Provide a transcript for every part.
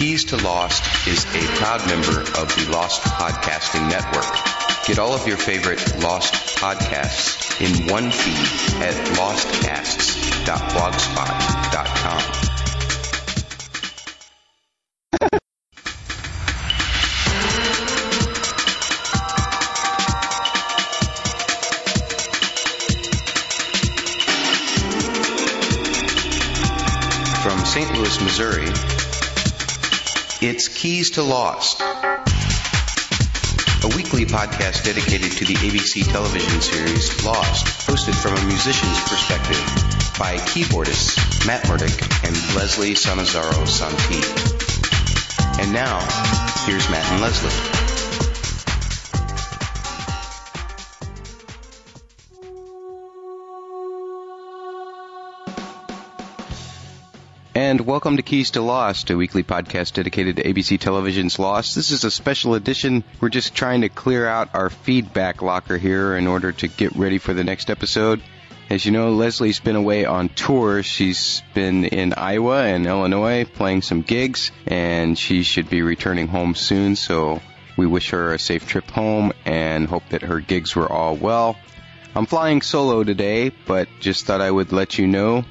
Keys to Lost is a proud member of the Lost Podcasting Network. Get all of your favorite Lost podcasts in one feed at lostcasts.blogspot.com. From St. Louis, Missouri, it's Keys to Lost, a weekly podcast dedicated to the ABC television series Lost, hosted from a musician's perspective by keyboardists Matt Murdock and Leslie Sanazaro Santi. And now, here's Matt and Leslie. And welcome to Keys to Lost, a weekly podcast dedicated to ABC Television's Lost. This is a special edition. We're just trying to clear out our feedback locker here in order to get ready for the next episode. As you know, Leslie's been away on tour. She's been in Iowa and Illinois playing some gigs, and she should be returning home soon. So we wish her a safe trip home and hope that her gigs were all well. I'm flying solo today, but just thought I would let you know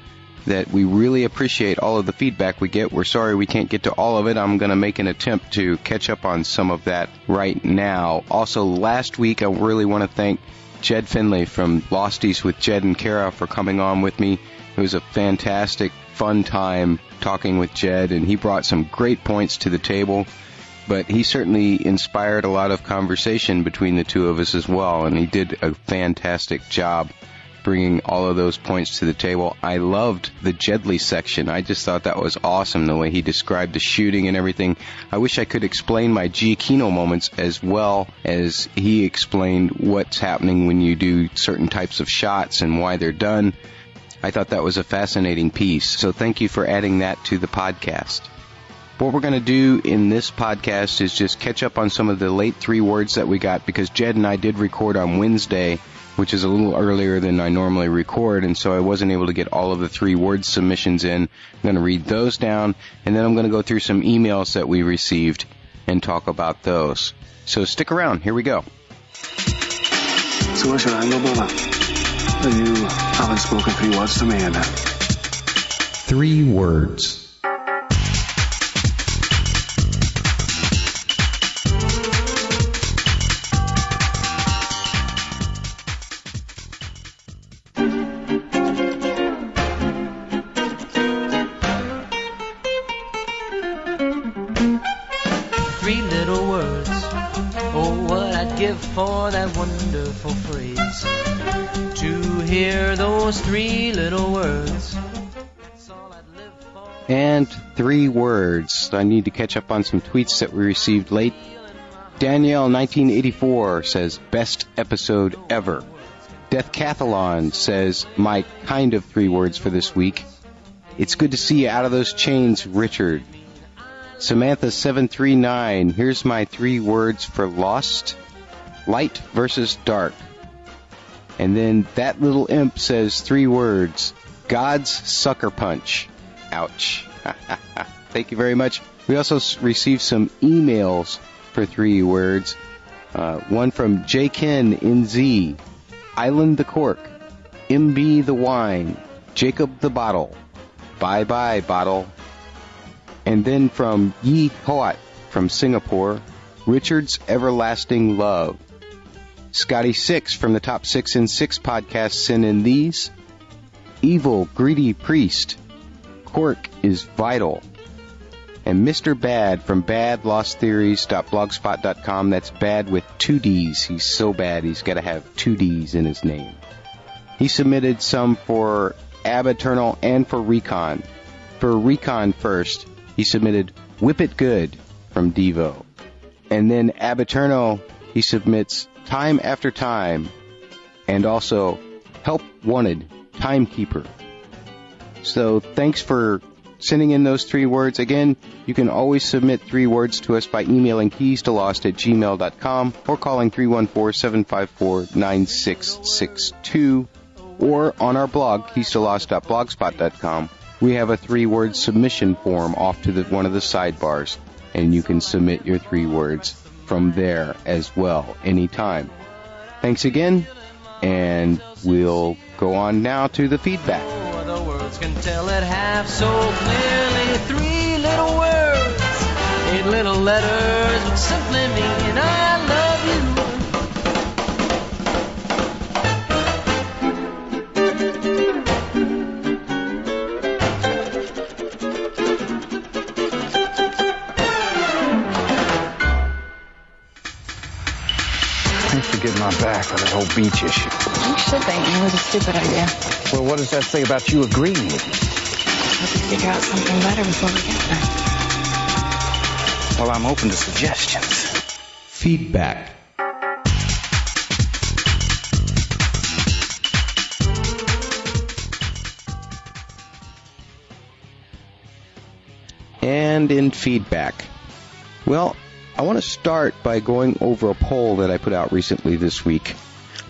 that we really appreciate all of the feedback we get. We're sorry we can't get to all of it. I'm going to make an attempt to catch up on some of that right now. Also, last week, I really want to thank Jed Finley from Losties with Jed and Kara for coming on with me. It was a fantastic, fun time talking with Jed, and he brought some great points to the table. But he certainly inspired a lot of conversation between the two of us as well, and he did a fantastic job bringing all of those points to the table. I loved the Jedley section. I just thought that was awesome the way he described the shooting and everything. I wish I could explain my Giacchino moments as well as he explained what's happening when you do certain types of shots and why they're done. I thought that was a fascinating piece. So thank you for adding that to the podcast. What we're going to do in this podcast is just catch up on some of the late three words that we got because Jed and I did record on Wednesday which is a little earlier than I normally record, and so I wasn't able to get all of the three word submissions in. I'm going to read those down, and then I'm going to go through some emails that we received and talk about those. So stick around. Here we go. So what's your angle, brother? You haven't spoken three words to me yet. Three words. Three little words. And three words. I need to catch up on some tweets that we received late. Danielle 1984 says best episode ever. Death Cathalon says my kind of three words for this week. It's good to see you out of those chains, Richard. Samantha 739, here's my three words for lost. Light versus dark. And then that little imp says three words. God's sucker punch. Ouch. Thank you very much. We also received some emails for three words. Uh, one from J. Ken in Z, Island the Cork, MB the Wine, Jacob the Bottle, Bye Bye Bottle, and then from Yi Hoat from Singapore, Richard's Everlasting Love. Scotty Six from the Top Six in Six podcast sent in these. Evil Greedy Priest. Cork is vital. And Mr. Bad from badlosttheories.blogspot.com. That's bad with two D's. He's so bad he's got to have two D's in his name. He submitted some for Ab Aeterno and for Recon. For Recon first, he submitted Whip It Good from Devo. And then Ab Aeterno, he submits Time After Time and also Help Wanted, Timekeeper. So thanks for sending in those three words. Again, you can always submit three words to us by emailing keys to lost at gmail.com or calling 314-754-9662 or on our blog, keys to lost.blogspot.com, we have a three word submission form off to the, one of the sidebars, and you can submit your three words from there as well anytime. Thanks again, and we'll go on now to the feedback. Thanks for getting my back on that whole beach issue. You should thank me. It was a stupid idea. Well, what does that say about you agreeing with me? Hope we figure out something better before we get there. Well, I'm open to suggestions. Feedback. and in feedback. Well, I want to start by going over a poll that I put out recently this week.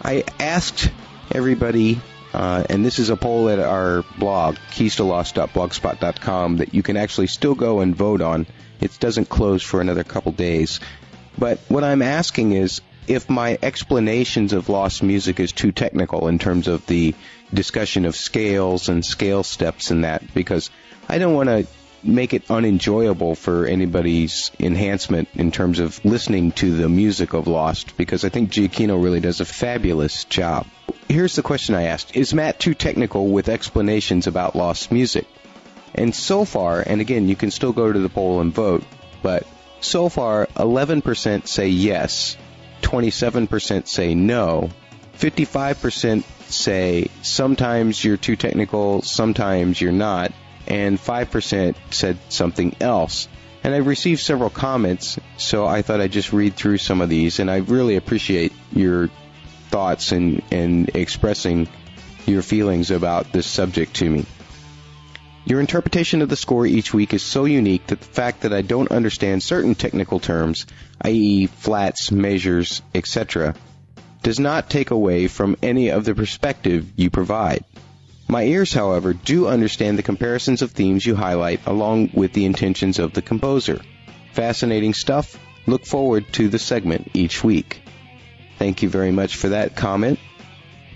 I asked everybody, uh, and this is a poll at our blog, keystolost.blogspot.com, that you can actually still go and vote on. It doesn't close for another couple days. But what I'm asking is if my explanations of lost music is too technical in terms of the discussion of scales and scale steps and that, because I don't want to make it unenjoyable for anybody's enhancement in terms of listening to the music of Lost, because I think Giacchino really does a fabulous job. Here's the question I asked Is Matt too technical with explanations about Lost music? And so far, and again, you can still go to the poll and vote, but so far, 11% say yes, 27% say no, 55% say sometimes you're too technical, sometimes you're not, and 5% said something else. And I've received several comments, so I thought I'd just read through some of these, and I really appreciate your thoughts and, and expressing your feelings about this subject to me. Your interpretation of the score each week is so unique that the fact that I don't understand certain technical terms, i.e., flats, measures, etc., does not take away from any of the perspective you provide. My ears, however, do understand the comparisons of themes you highlight along with the intentions of the composer. Fascinating stuff. Look forward to the segment each week. Thank you very much for that comment.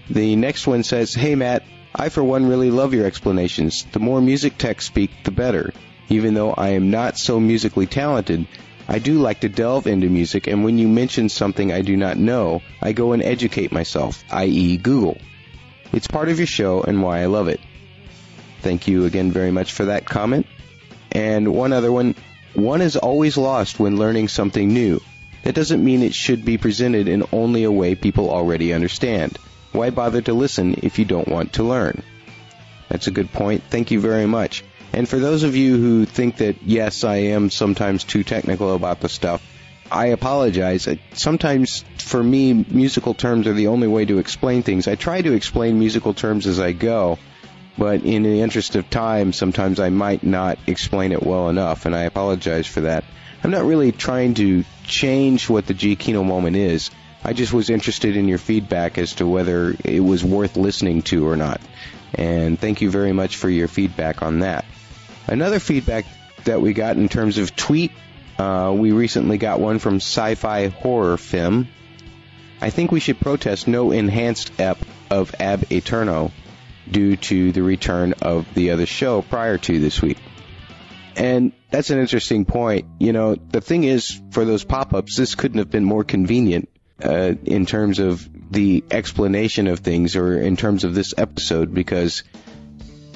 The next one says, Hey Matt, I for one really love your explanations. The more music techs speak, the better. Even though I am not so musically talented, I do like to delve into music and when you mention something I do not know, I go and educate myself, i.e. Google. It's part of your show and why I love it. Thank you again very much for that comment. And one other one, one is always lost when learning something new. That doesn't mean it should be presented in only a way people already understand. Why bother to listen if you don't want to learn? That's a good point. Thank you very much. And for those of you who think that, yes, I am sometimes too technical about the stuff, I apologize. Sometimes, for me, musical terms are the only way to explain things. I try to explain musical terms as I go, but in the interest of time, sometimes I might not explain it well enough, and I apologize for that. I'm not really trying to change what the Giacchino moment is. I just was interested in your feedback as to whether it was worth listening to or not. And thank you very much for your feedback on that. Another feedback that we got in terms of tweet, uh, we recently got one from Sci-Fi Horror Film. I think we should protest no enhanced ep of Ab Aeterno due to the return of the other show prior to this week. And that's an interesting point. You know, the thing is, for those pop-ups, this couldn't have been more convenient uh, in terms of the explanation of things or in terms of this episode because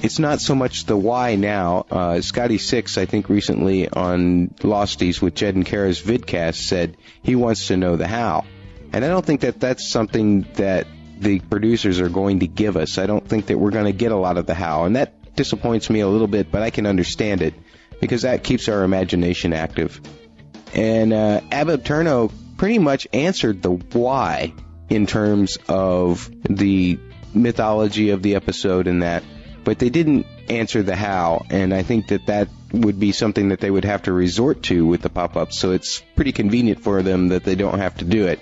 it's not so much the why now. Uh, Scotty Six, I think, recently on Losties with Jed and Kara's vidcast said he wants to know the how. And I don't think that that's something that the producers are going to give us. I don't think that we're going to get a lot of the how. And that disappoints me a little bit, but I can understand it because that keeps our imagination active. And uh, Ab Aeterno pretty much answered the why in terms of the mythology of the episode and that, but they didn't answer the how, and I think that that would be something that they would have to resort to with the pop-ups, so it's pretty convenient for them that they don't have to do it.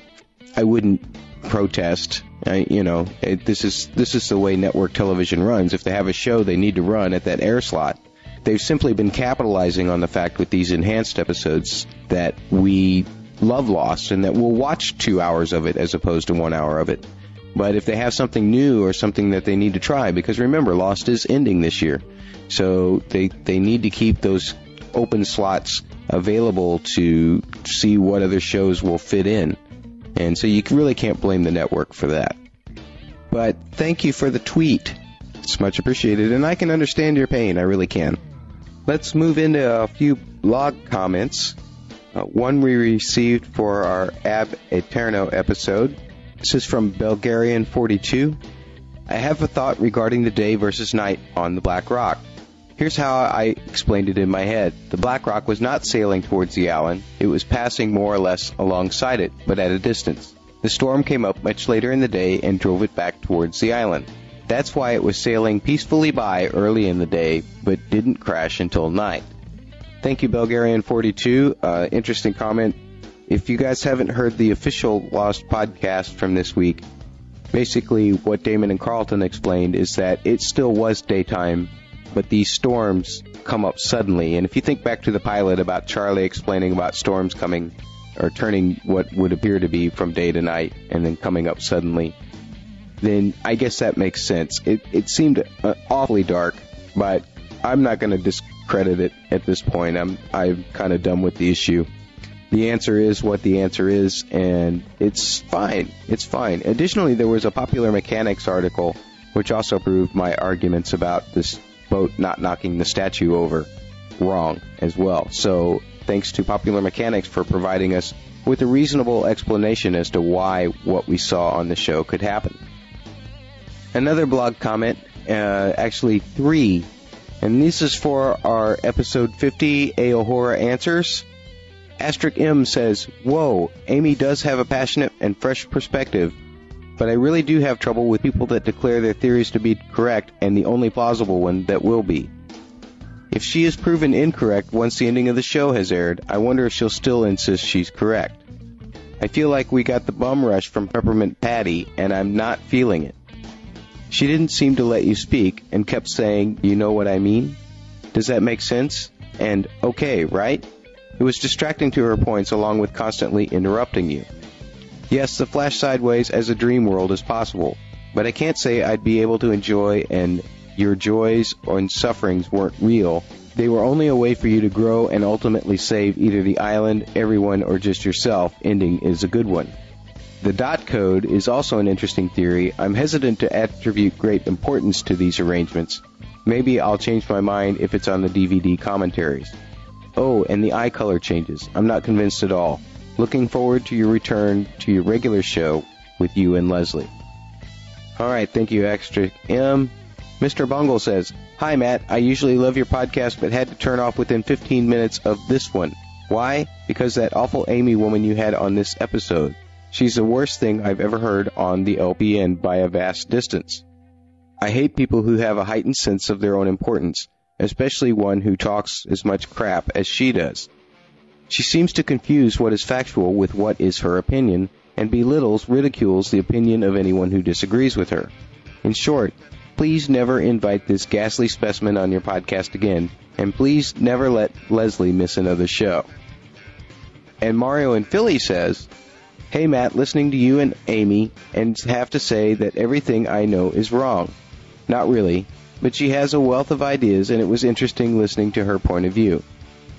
I wouldn't protest, I, you know, it, this is this is the way network television runs. If they have a show they need to run at that air slot, they've simply been capitalizing on the fact with these enhanced episodes that we love Lost and that we'll watch two hours of it as opposed to one hour of it. But if they have something new or something that they need to try, because remember, Lost is ending this year, so they they need to keep those open slots available to see what other shows will fit in. And so you really can't blame the network for that. But thank you for the tweet. It's much appreciated, and I can understand your pain. I really can. Let's move into a few blog comments. Uh, one we received for our Ab Aeterno episode. This is from Bulgarian42. I have a thought regarding the day versus night on the Black Rock. Here's how I explained it in my head. The Black Rock was not sailing towards the island. It was passing more or less alongside it, but at a distance. The storm came up much later in the day and drove it back towards the island. That's why it was sailing peacefully by early in the day, but didn't crash until night. Thank you, Bulgarian42. Uh, interesting comment. If you guys haven't heard the official Lost podcast from this week, basically what Damon and Carlton explained is that it still was daytime but these storms come up suddenly. And if you think back to the pilot about Charlie explaining about storms coming or turning what would appear to be from day to night and then coming up suddenly, then I guess that makes sense. It, it seemed uh, awfully dark, but I'm not going to discredit it at this point. I'm I'm kind of done with the issue. The answer is what the answer is, and it's fine. It's fine. Additionally, there was a popular mechanics article which also proved my arguments about this boat not knocking the statue over wrong as well. So thanks to Popular Mechanics for providing us with a reasonable explanation as to why what we saw on the show could happen. Another blog comment, uh, actually three, and this is for our episode 50 Aohora Answers. Asterisk M says, Whoa, Amy does have a passionate and fresh perspective but I really do have trouble with people that declare their theories to be correct and the only plausible one that will be. If she is proven incorrect once the ending of the show has aired, I wonder if she'll still insist she's correct. I feel like we got the bum rush from Peppermint Patty, and I'm not feeling it. She didn't seem to let you speak and kept saying, You know what I mean? Does that make sense? And okay, right? It was distracting to her points along with constantly interrupting you. Yes, the Flash Sideways as a dream world is possible, but I can't say I'd be able to enjoy and your joys and sufferings weren't real. They were only a way for you to grow and ultimately save either the island, everyone, or just yourself. Ending is a good one. The dot code is also an interesting theory. I'm hesitant to attribute great importance to these arrangements. Maybe I'll change my mind if it's on the DVD commentaries. Oh, and the eye color changes. I'm not convinced at all. Looking forward to your return to your regular show with you and Leslie. All right, thank you, Extra M. Mr. Bungle says, Hi, Matt. I usually love your podcast, but had to turn off within 15 minutes of this one. Why? Because that awful Amy woman you had on this episode. She's the worst thing I've ever heard on the LPN by a vast distance. I hate people who have a heightened sense of their own importance, especially one who talks as much crap as she does. She seems to confuse what is factual with what is her opinion, and belittles, ridicules the opinion of anyone who disagrees with her. In short, please never invite this ghastly specimen on your podcast again, and please never let Leslie miss another show. And Mario in Philly says, Hey Matt, listening to you and Amy, and have to say that everything I know is wrong. Not really, but she has a wealth of ideas, and it was interesting listening to her point of view.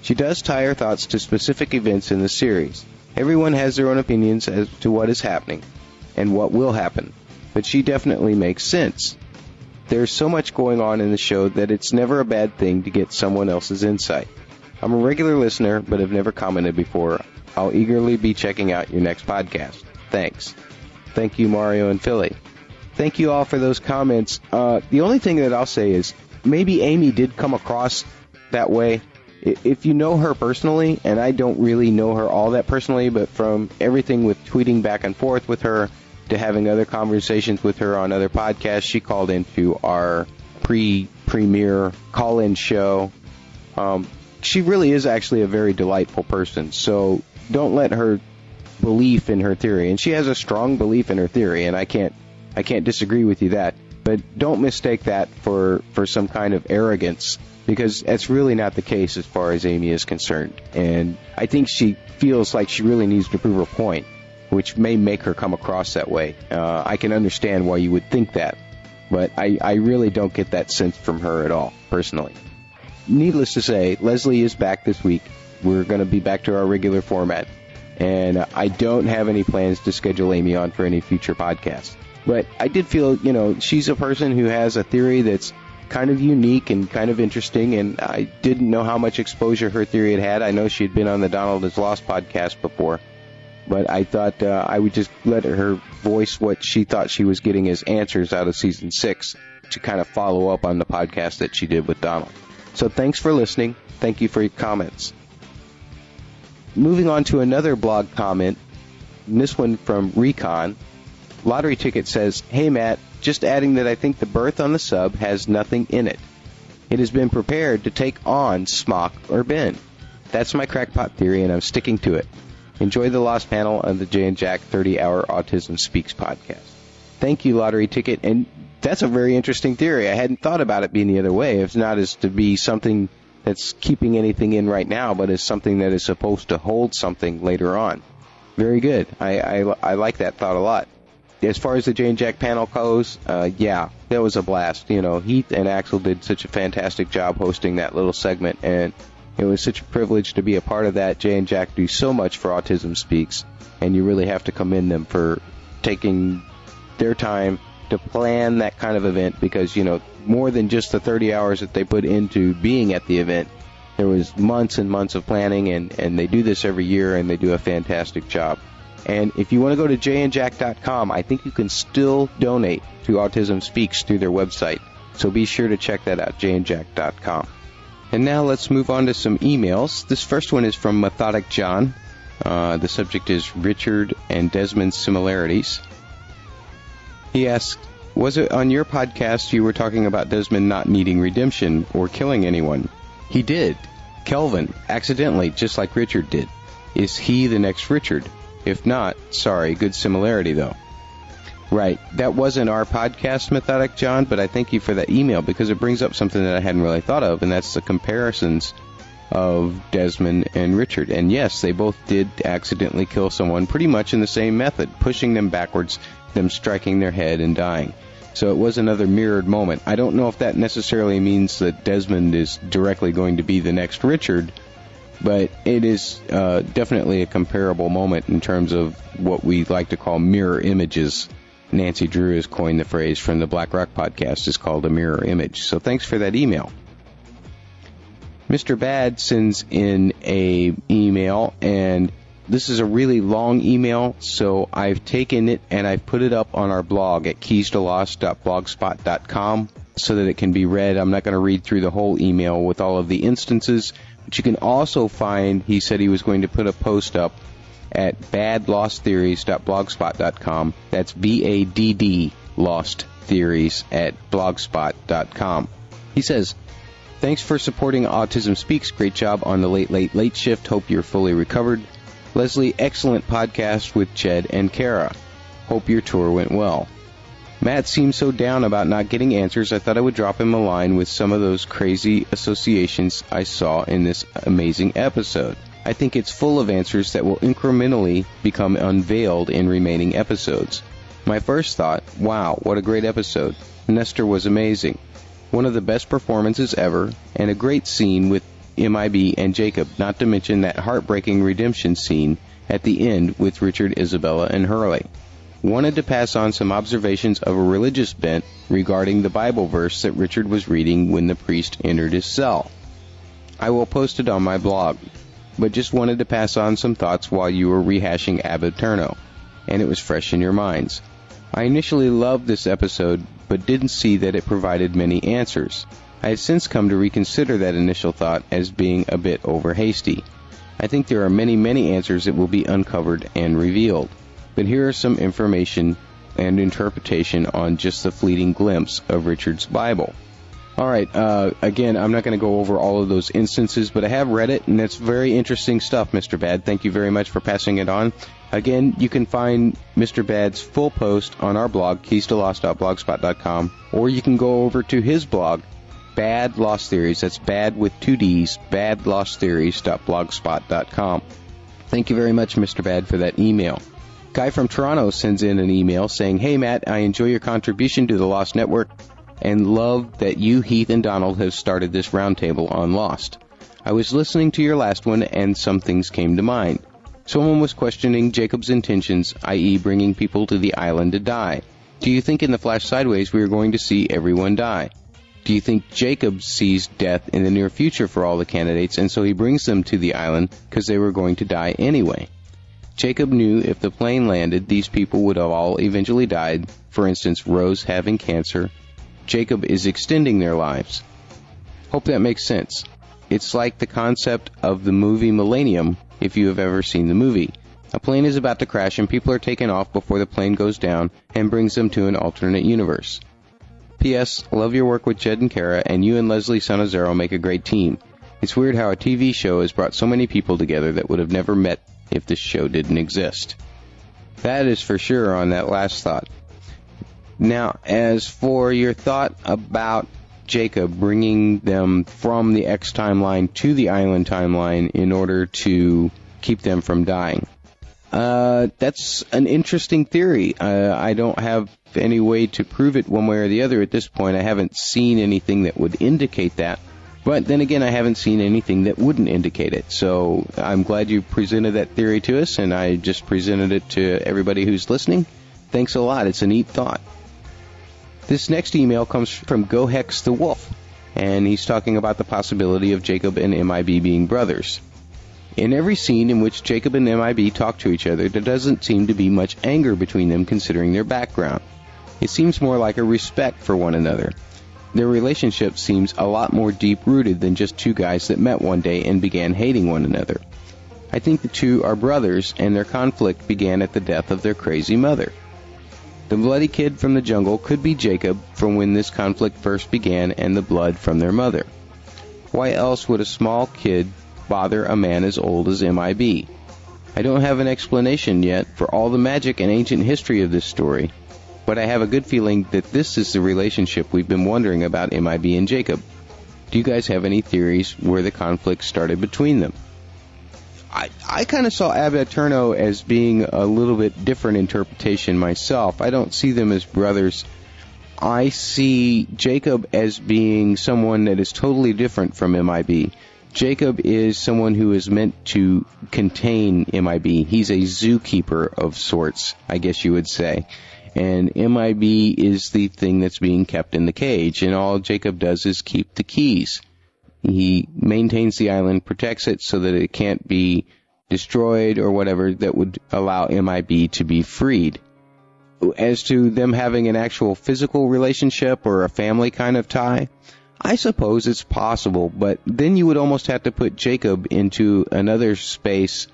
She does tie her thoughts to specific events in the series. Everyone has their own opinions as to what is happening and what will happen, but she definitely makes sense. There's so much going on in the show that it's never a bad thing to get someone else's insight. I'm a regular listener, but have never commented before. I'll eagerly be checking out your next podcast. Thanks. Thank you, Mario and Philly. Thank you all for those comments. Uh, the only thing that I'll say is maybe Amy did come across that way if you know her personally, and I don't really know her all that personally, but from everything with tweeting back and forth with her to having other conversations with her on other podcasts, she called into our pre-premiere call-in show. Um, she really is actually a very delightful person. So don't let her belief in her theory, and she has a strong belief in her theory, and I can't I can't disagree with you that. But don't mistake that for, for some kind of arrogance because that's really not the case as far as Amy is concerned. And I think she feels like she really needs to prove her point, which may make her come across that way. Uh, I can understand why you would think that, but I, I really don't get that sense from her at all, personally. Needless to say, Leslie is back this week. We're going to be back to our regular format. And I don't have any plans to schedule Amy on for any future podcasts. But I did feel, you know, she's a person who has a theory that's kind of unique and kind of interesting, and I didn't know how much exposure her theory had had. I know she'd been on the Donald is Lost podcast before, but I thought uh, I would just let her voice what she thought she was getting as answers out of season six to kind of follow up on the podcast that she did with Donald. So thanks for listening. Thank you for your comments. Moving on to another blog comment, this one from Recon. Lottery Ticket says, Hey Matt, just adding that I think the berth on the sub has nothing in it. It has been prepared to take on Smock or Ben. That's my crackpot theory, and I'm sticking to it. Enjoy the Lost panel on the Jay and Jack 30 Hour Autism Speaks podcast. Thank you, Lottery Ticket. And that's a very interesting theory. I hadn't thought about it being the other way. If not as to be something that's keeping anything in right now, but as something that is supposed to hold something later on. Very good. I, I, I like that thought a lot as far as the Jay and Jack panel goes, uh, yeah, that was a blast. You know, Heath and Axel did such a fantastic job hosting that little segment, and it was such a privilege to be a part of that. Jay and Jack do so much for Autism Speaks, and you really have to commend them for taking their time to plan that kind of event because, you know, more than just the 30 hours that they put into being at the event, there was months and months of planning, and, and they do this every year, and they do a fantastic job. And if you want to go to jayandjack.com, I think you can still donate to Autism Speaks through their website. So be sure to check that out, jayandjack.com. And now let's move on to some emails. This first one is from Methodic John. Uh, the subject is Richard and Desmond's similarities. He asks, Was it on your podcast you were talking about Desmond not needing redemption or killing anyone? He did. Kelvin, accidentally, just like Richard did. Is he the next Richard? If not, sorry, good similarity though. Right. That wasn't our podcast, Methodic John, but I thank you for that email because it brings up something that I hadn't really thought of, and that's the comparisons of Desmond and Richard. And yes, they both did accidentally kill someone pretty much in the same method, pushing them backwards, them striking their head and dying. So it was another mirrored moment. I don't know if that necessarily means that Desmond is directly going to be the next Richard, but it is uh, definitely a comparable moment in terms of what we like to call mirror images. Nancy Drew has coined the phrase from the Black Rock podcast is called a mirror image. So thanks for that email. Mr. Bad sends in a email and this is a really long email, so I've taken it and I've put it up on our blog at keystoLost.blogspot.com so that it can be read. I'm not going to read through the whole email with all of the instances, but you can also find, he said he was going to put a post up at badlosttheories.blogspot.com. That's B-A-D-D Lost Theories at blogspot.com. He says, Thanks for supporting Autism Speaks. Great job on the late, late, late shift. Hope you're fully recovered. Leslie, excellent podcast with Jed and Kara. Hope your tour went well. Matt seemed so down about not getting answers, I thought I would drop him a line with some of those crazy associations I saw in this amazing episode. I think it's full of answers that will incrementally become unveiled in remaining episodes. My first thought, wow, what a great episode. Nestor was amazing. One of the best performances ever, and a great scene with MIB and Jacob, not to mention that heartbreaking redemption scene at the end with Richard, Isabella, and Hurley wanted to pass on some observations of a religious bent regarding the Bible verse that Richard was reading when the priest entered his cell. I will post it on my blog, but just wanted to pass on some thoughts while you were rehashing Ab Aeterno, and it was fresh in your minds. I initially loved this episode, but didn't see that it provided many answers. I have since come to reconsider that initial thought as being a bit over hasty. I think there are many, many answers that will be uncovered and revealed but here are some information and interpretation on just the fleeting glimpse of Richard's Bible. All right, uh, again, I'm not going to go over all of those instances, but I have read it, and it's very interesting stuff, Mr. Bad. Thank you very much for passing it on. Again, you can find Mr. Bad's full post on our blog, keystolost.blogspot.com, or you can go over to his blog, Bad Lost Theories. That's bad with two D's, badlosttheories.blogspot.com. Thank you very much, Mr. Bad, for that email. Guy from Toronto sends in an email saying, Hey Matt, I enjoy your contribution to the Lost Network and love that you, Heath, and Donald have started this roundtable on Lost. I was listening to your last one and some things came to mind. Someone was questioning Jacob's intentions, i.e., bringing people to the island to die. Do you think in the Flash Sideways we are going to see everyone die? Do you think Jacob sees death in the near future for all the candidates and so he brings them to the island because they were going to die anyway? Jacob knew if the plane landed, these people would have all eventually died, for instance, Rose having cancer. Jacob is extending their lives. Hope that makes sense. It's like the concept of the movie Millennium, if you have ever seen the movie. A plane is about to crash and people are taken off before the plane goes down and brings them to an alternate universe. P.S. Love your work with Jed and Kara, and you and Leslie Sanazero make a great team. It's weird how a TV show has brought so many people together that would have never met if this show didn't exist. That is for sure on that last thought. Now, as for your thought about Jacob bringing them from the X timeline to the island timeline in order to keep them from dying. Uh, that's an interesting theory. Uh, I don't have any way to prove it one way or the other at this point. I haven't seen anything that would indicate that. But then again, I haven't seen anything that wouldn't indicate it. So I'm glad you presented that theory to us, and I just presented it to everybody who's listening. Thanks a lot. It's a neat thought. This next email comes from GoHex the Wolf, and he's talking about the possibility of Jacob and MIB being brothers. In every scene in which Jacob and MIB talk to each other, there doesn't seem to be much anger between them considering their background. It seems more like a respect for one another. Their relationship seems a lot more deep rooted than just two guys that met one day and began hating one another. I think the two are brothers, and their conflict began at the death of their crazy mother. The bloody kid from the jungle could be Jacob from when this conflict first began and the blood from their mother. Why else would a small kid bother a man as old as MIB? I don't have an explanation yet for all the magic and ancient history of this story, but I have a good feeling that this is the relationship we've been wondering about MIB and Jacob. Do you guys have any theories where the conflict started between them? I, I kind of saw Ab Aeterno as being a little bit different interpretation myself. I don't see them as brothers. I see Jacob as being someone that is totally different from MIB. Jacob is someone who is meant to contain MIB. He's a zookeeper of sorts, I guess you would say. And MIB is the thing that's being kept in the cage, and all Jacob does is keep the keys. He maintains the island, protects it so that it can't be destroyed or whatever that would allow MIB to be freed. As to them having an actual physical relationship or a family kind of tie, I suppose it's possible, but then you would almost have to put Jacob into another space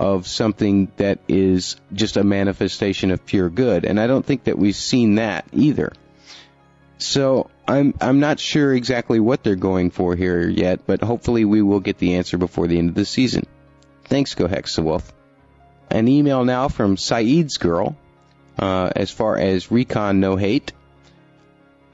of something that is just a manifestation of pure good, and I don't think that we've seen that either. So I'm I'm not sure exactly what they're going for here yet, but hopefully we will get the answer before the end of the season. Thanks, Go Hexawolf. An email now from Sayid's girl, uh, as far as Recon No Hate.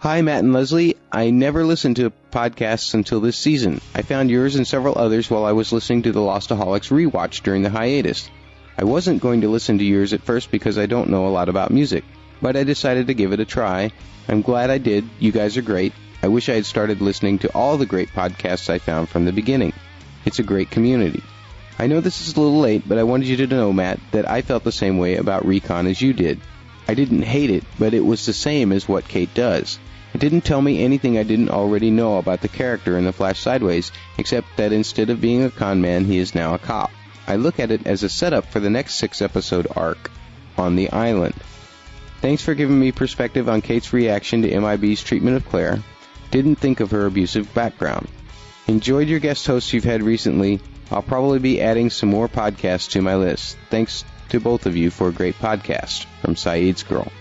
Hi, Matt and Leslie. I never listened to podcasts until this season. I found yours and several others while I was listening to the Lostaholics rewatch during the hiatus. I wasn't going to listen to yours at first because I don't know a lot about music but I decided to give it a try. I'm glad I did. You guys are great. I wish I had started listening to all the great podcasts I found from the beginning. It's a great community. I know this is a little late, but I wanted you to know, Matt, that I felt the same way about Recon as you did. I didn't hate it, but it was the same as what Kate does. It didn't tell me anything I didn't already know about the character in The Flash Sideways, except that instead of being a con man, he is now a cop. I look at it as a setup for the next six episode arc on the island. Thanks for giving me perspective on Kate's reaction to MIB's treatment of Claire. Didn't think of her abusive background. Enjoyed your guest hosts you've had recently. I'll probably be adding some more podcasts to my list. Thanks to both of you for a great podcast. From Sayid's Girl.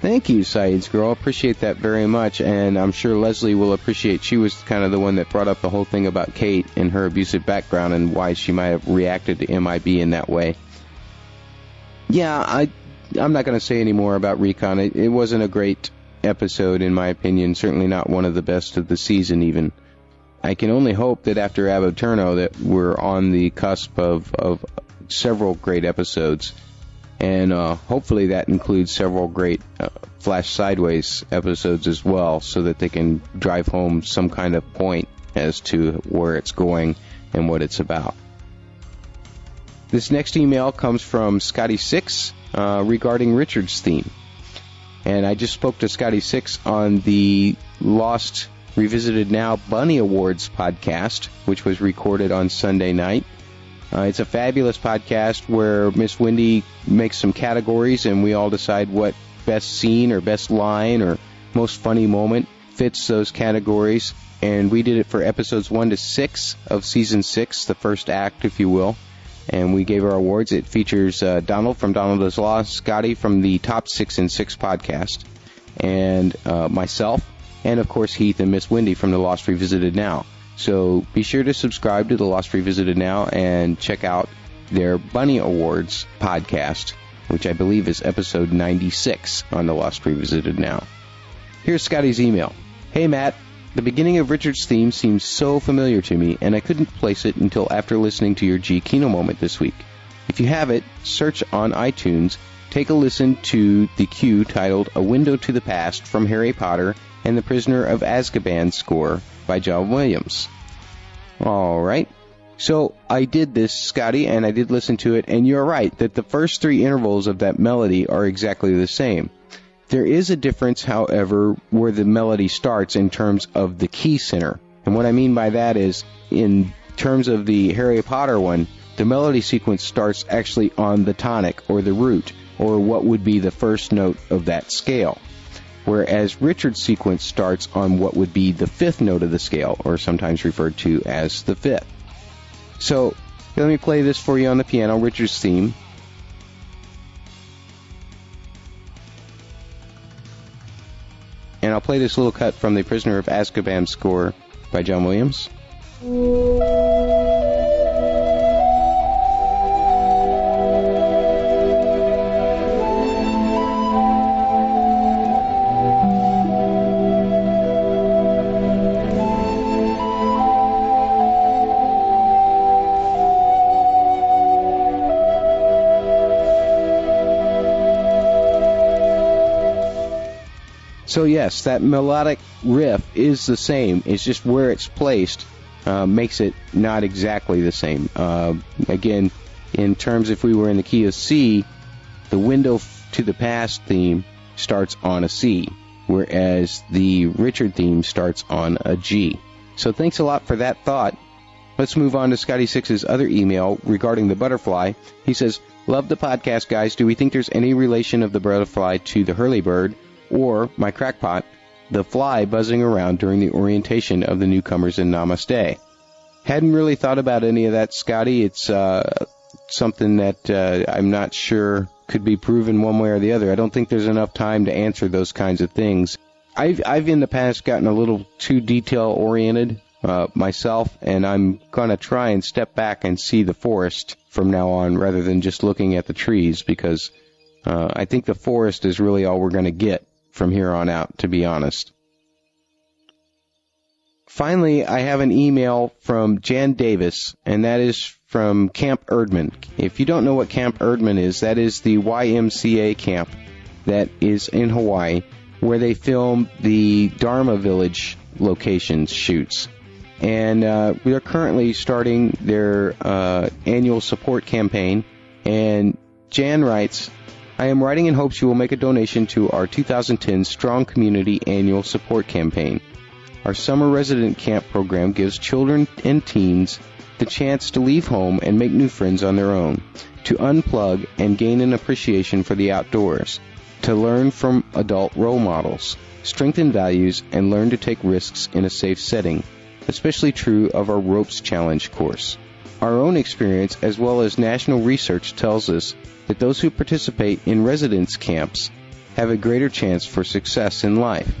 Thank you, Sayid's Girl. I appreciate that very much, and I'm sure Leslie will appreciate. She was kind of the one that brought up the whole thing about Kate and her abusive background and why she might have reacted to MIB in that way. yeah, I I'm not going to say any more about Recon. It, it wasn't a great episode in my opinion. Certainly not one of the best of the season. Even I can only hope that after Ab Aeterno that we're on the cusp of of several great episodes, and uh, hopefully that includes several great uh, Flash Sideways episodes as well, so that they can drive home some kind of point as to where it's going and what it's about. This next email comes from Scotty Six uh, regarding Richard's theme. And I just spoke to Scotty Six on the Lost Revisited Now Bunny Awards podcast, which was recorded on Sunday night. Uh, it's a fabulous podcast where Miss Wendy makes some categories and we all decide what best scene or best line or most funny moment fits those categories. And we did it for episodes 1 to 6 of season 6, the first act, if you will and we gave our awards. It features uh, Donald from Donald is Law, Scotty from the Top Six and Six podcast, and uh, myself, and of course Heath and Miss Wendy from the Lost Revisited Now. So be sure to subscribe to the Lost Revisited Now and check out their Bunny Awards podcast, which I believe is episode 96 on the Lost Revisited Now. Here's Scotty's email. Hey Matt, the beginning of Richard's theme seems so familiar to me, and I couldn't place it until after listening to your Giacchino moment this week. If you have it, search on iTunes, take a listen to the cue titled A Window to the Past from Harry Potter and the Prisoner of Azkaban score by John Williams. Alright. So I did this, Scotty, and I did listen to it, and you're right that the first three intervals of that melody are exactly the same. There is a difference, however, where the melody starts in terms of the key center. And what I mean by that is, in terms of the Harry Potter one, the melody sequence starts actually on the tonic or the root, or what would be the first note of that scale. Whereas Richard's sequence starts on what would be the fifth note of the scale, or sometimes referred to as the fifth. So, let me play this for you on the piano, Richard's theme. And I'll play this little cut from the Prisoner of Azkaban score by John Williams. So yes, that melodic riff is the same. It's just where it's placed uh, makes it not exactly the same. Uh, again, in terms if we were in the key of C, the window to the past theme starts on a C, whereas the Richard theme starts on a G. So thanks a lot for that thought. Let's move on to Scotty Six's other email regarding the butterfly. He says, "Love the podcast, guys. Do we think there's any relation of the butterfly to the Hurley bird?" Or my crackpot, the fly buzzing around during the orientation of the newcomers in Namaste. Hadn't really thought about any of that, Scotty. It's uh, something that uh, I'm not sure could be proven one way or the other. I don't think there's enough time to answer those kinds of things. I've I've in the past gotten a little too detail oriented uh, myself, and I'm gonna try and step back and see the forest from now on rather than just looking at the trees because uh, I think the forest is really all we're going to get from here on out, to be honest. Finally, I have an email from Jan Davis, and that is from Camp Erdman. If you don't know what Camp Erdman is, that is the YMCA camp that is in Hawaii, where they film the Dharma Village locations shoots. And uh, we are currently starting their uh, annual support campaign. And Jan writes, I am writing in hopes you will make a donation to our 2010 Strong Community Annual Support Campaign. Our summer resident camp program gives children and teens the chance to leave home and make new friends on their own, to unplug and gain an appreciation for the outdoors, to learn from adult role models, strengthen values, and learn to take risks in a safe setting, especially true of our Ropes Challenge course. Our own experience as well as national research tells us that those who participate in residence camps have a greater chance for success in life.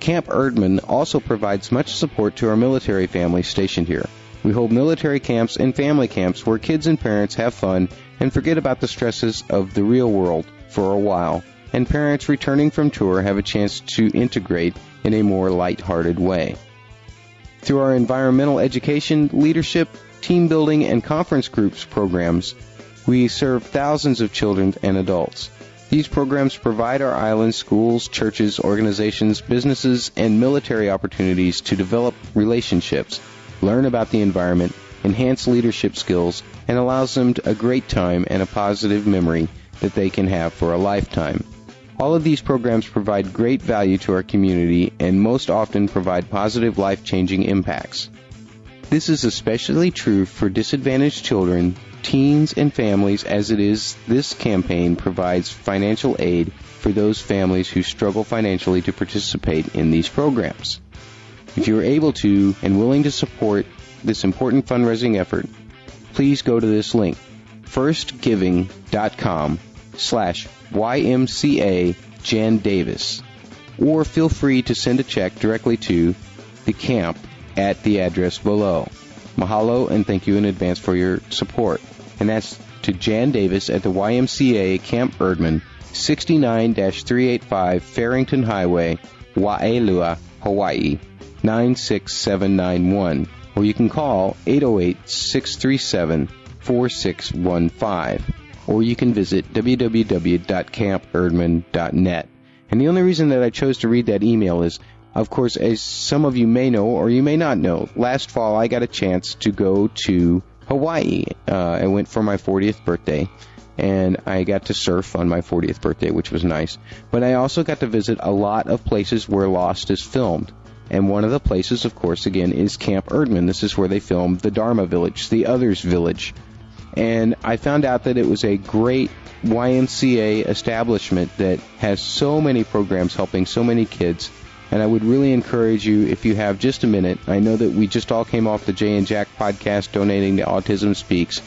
Camp Erdman also provides much support to our military families stationed here. We hold military camps and family camps where kids and parents have fun and forget about the stresses of the real world for a while, and parents returning from tour have a chance to integrate in a more light-hearted way. Through our environmental education, leadership, team building, and conference groups programs, we serve thousands of children and adults. These programs provide our island schools, churches, organizations, businesses, and military opportunities to develop relationships, learn about the environment, enhance leadership skills, and allows them a great time and a positive memory that they can have for a lifetime. All of these programs provide great value to our community and most often provide positive life changing impacts. This is especially true for disadvantaged children, teens, and families as it is this campaign provides financial aid for those families who struggle financially to participate in these programs. If you are able to and willing to support this important fundraising effort, please go to this link, firstgiving.com slash YMCA Jan Davis, or feel free to send a check directly to the camp at the address below. Mahalo and thank you in advance for your support. And that's to Jan Davis at the YMCA Camp Erdman, 69-385 Farrington Highway, Waialua, Hawaii, 96791. Or you can call 808-637-4615. Or you can visit www.camperdman.net. And the only reason that I chose to read that email is of course, as some of you may know or you may not know, last fall I got a chance to go to Hawaii. Uh, I went for my 40th birthday and I got to surf on my 40th birthday, which was nice. But I also got to visit a lot of places where Lost is filmed. And one of the places, of course, again, is Camp Erdman. This is where they filmed the Dharma Village, the Others Village. And I found out that it was a great YMCA establishment that has so many programs helping so many kids and I would really encourage you, if you have just a minute, I know that we just all came off the Jay and Jack podcast donating to Autism Speaks,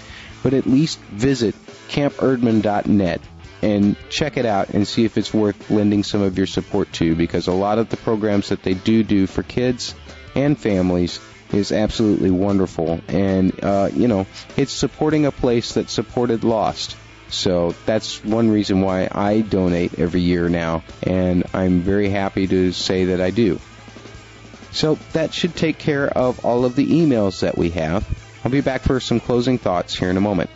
but at least visit camperdman.net and check it out and see if it's worth lending some of your support to because a lot of the programs that they do do for kids and families is absolutely wonderful. And, uh, you know, it's supporting a place that supported Lost. So that's one reason why I donate every year now, and I'm very happy to say that I do. So that should take care of all of the emails that we have. I'll be back for some closing thoughts here in a moment.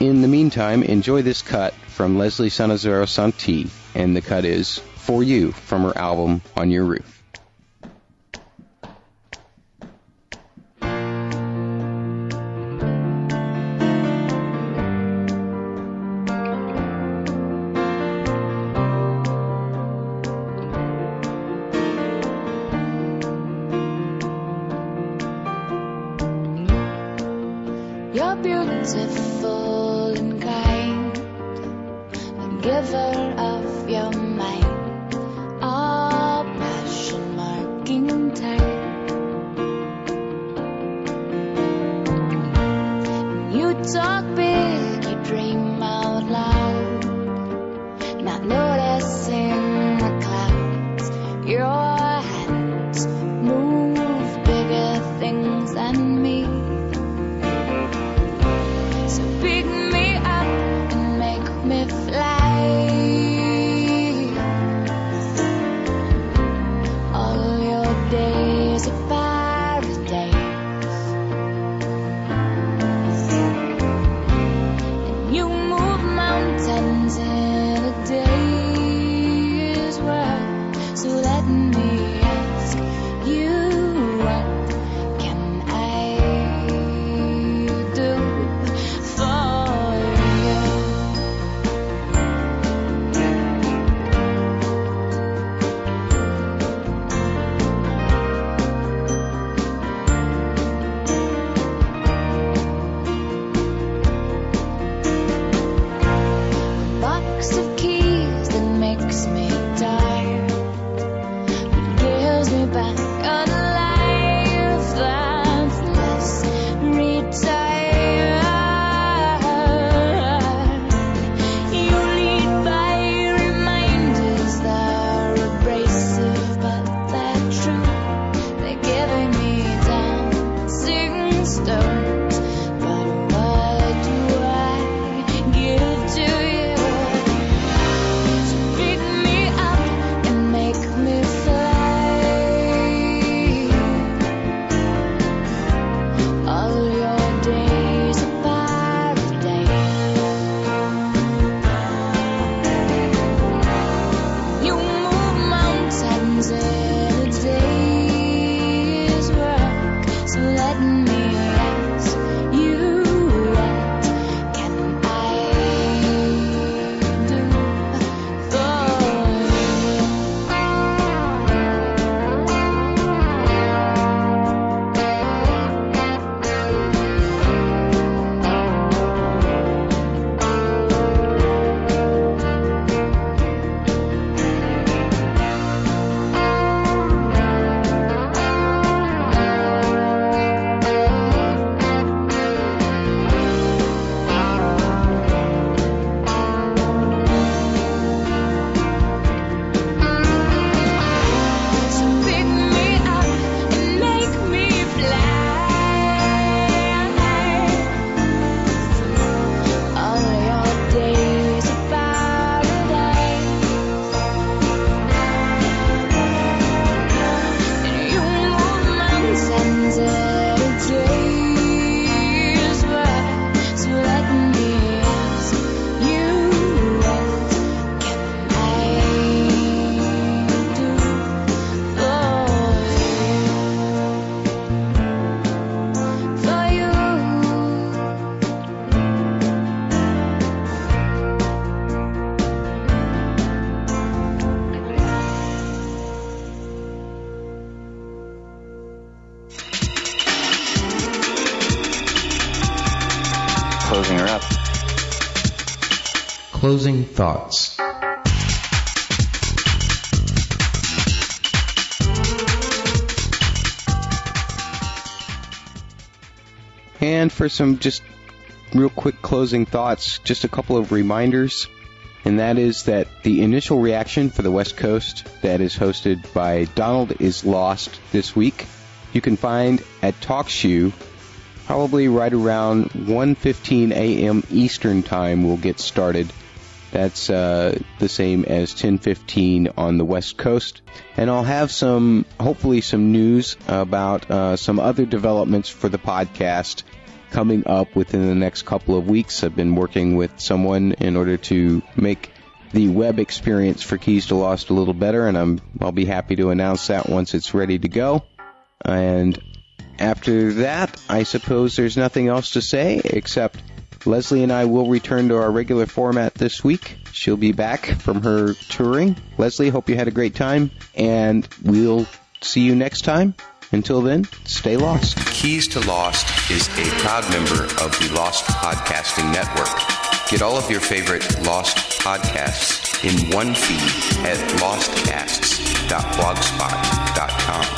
In the meantime, enjoy this cut from Leslie Sanazaro Santi, and the cut is For You from her album On Your Roof. Closing thoughts. And for some just real quick closing thoughts, just a couple of reminders. And that is that the initial reaction for the West Coast that is hosted by Donald is Lost this week, you can find at TalkShoe probably right around 1:15 a.m. Eastern Time we'll get started. That's uh, the same as 10:15 on the West Coast, and I'll have some, hopefully, some news about uh, some other developments for the podcast coming up within the next couple of weeks. I've been working with someone in order to make the web experience for Keys to Lost a little better, and I'm I'll be happy to announce that once it's ready to go. And after that, I suppose there's nothing else to say except Leslie and I will return to our regular format this week. She'll be back from her touring. Leslie, hope you had a great time, and we'll see you next time. Until then, stay lost. Keys to Lost is a proud member of the Lost Podcasting Network. Get all of your favorite Lost podcasts in one feed at lostcasts.blogspot.com.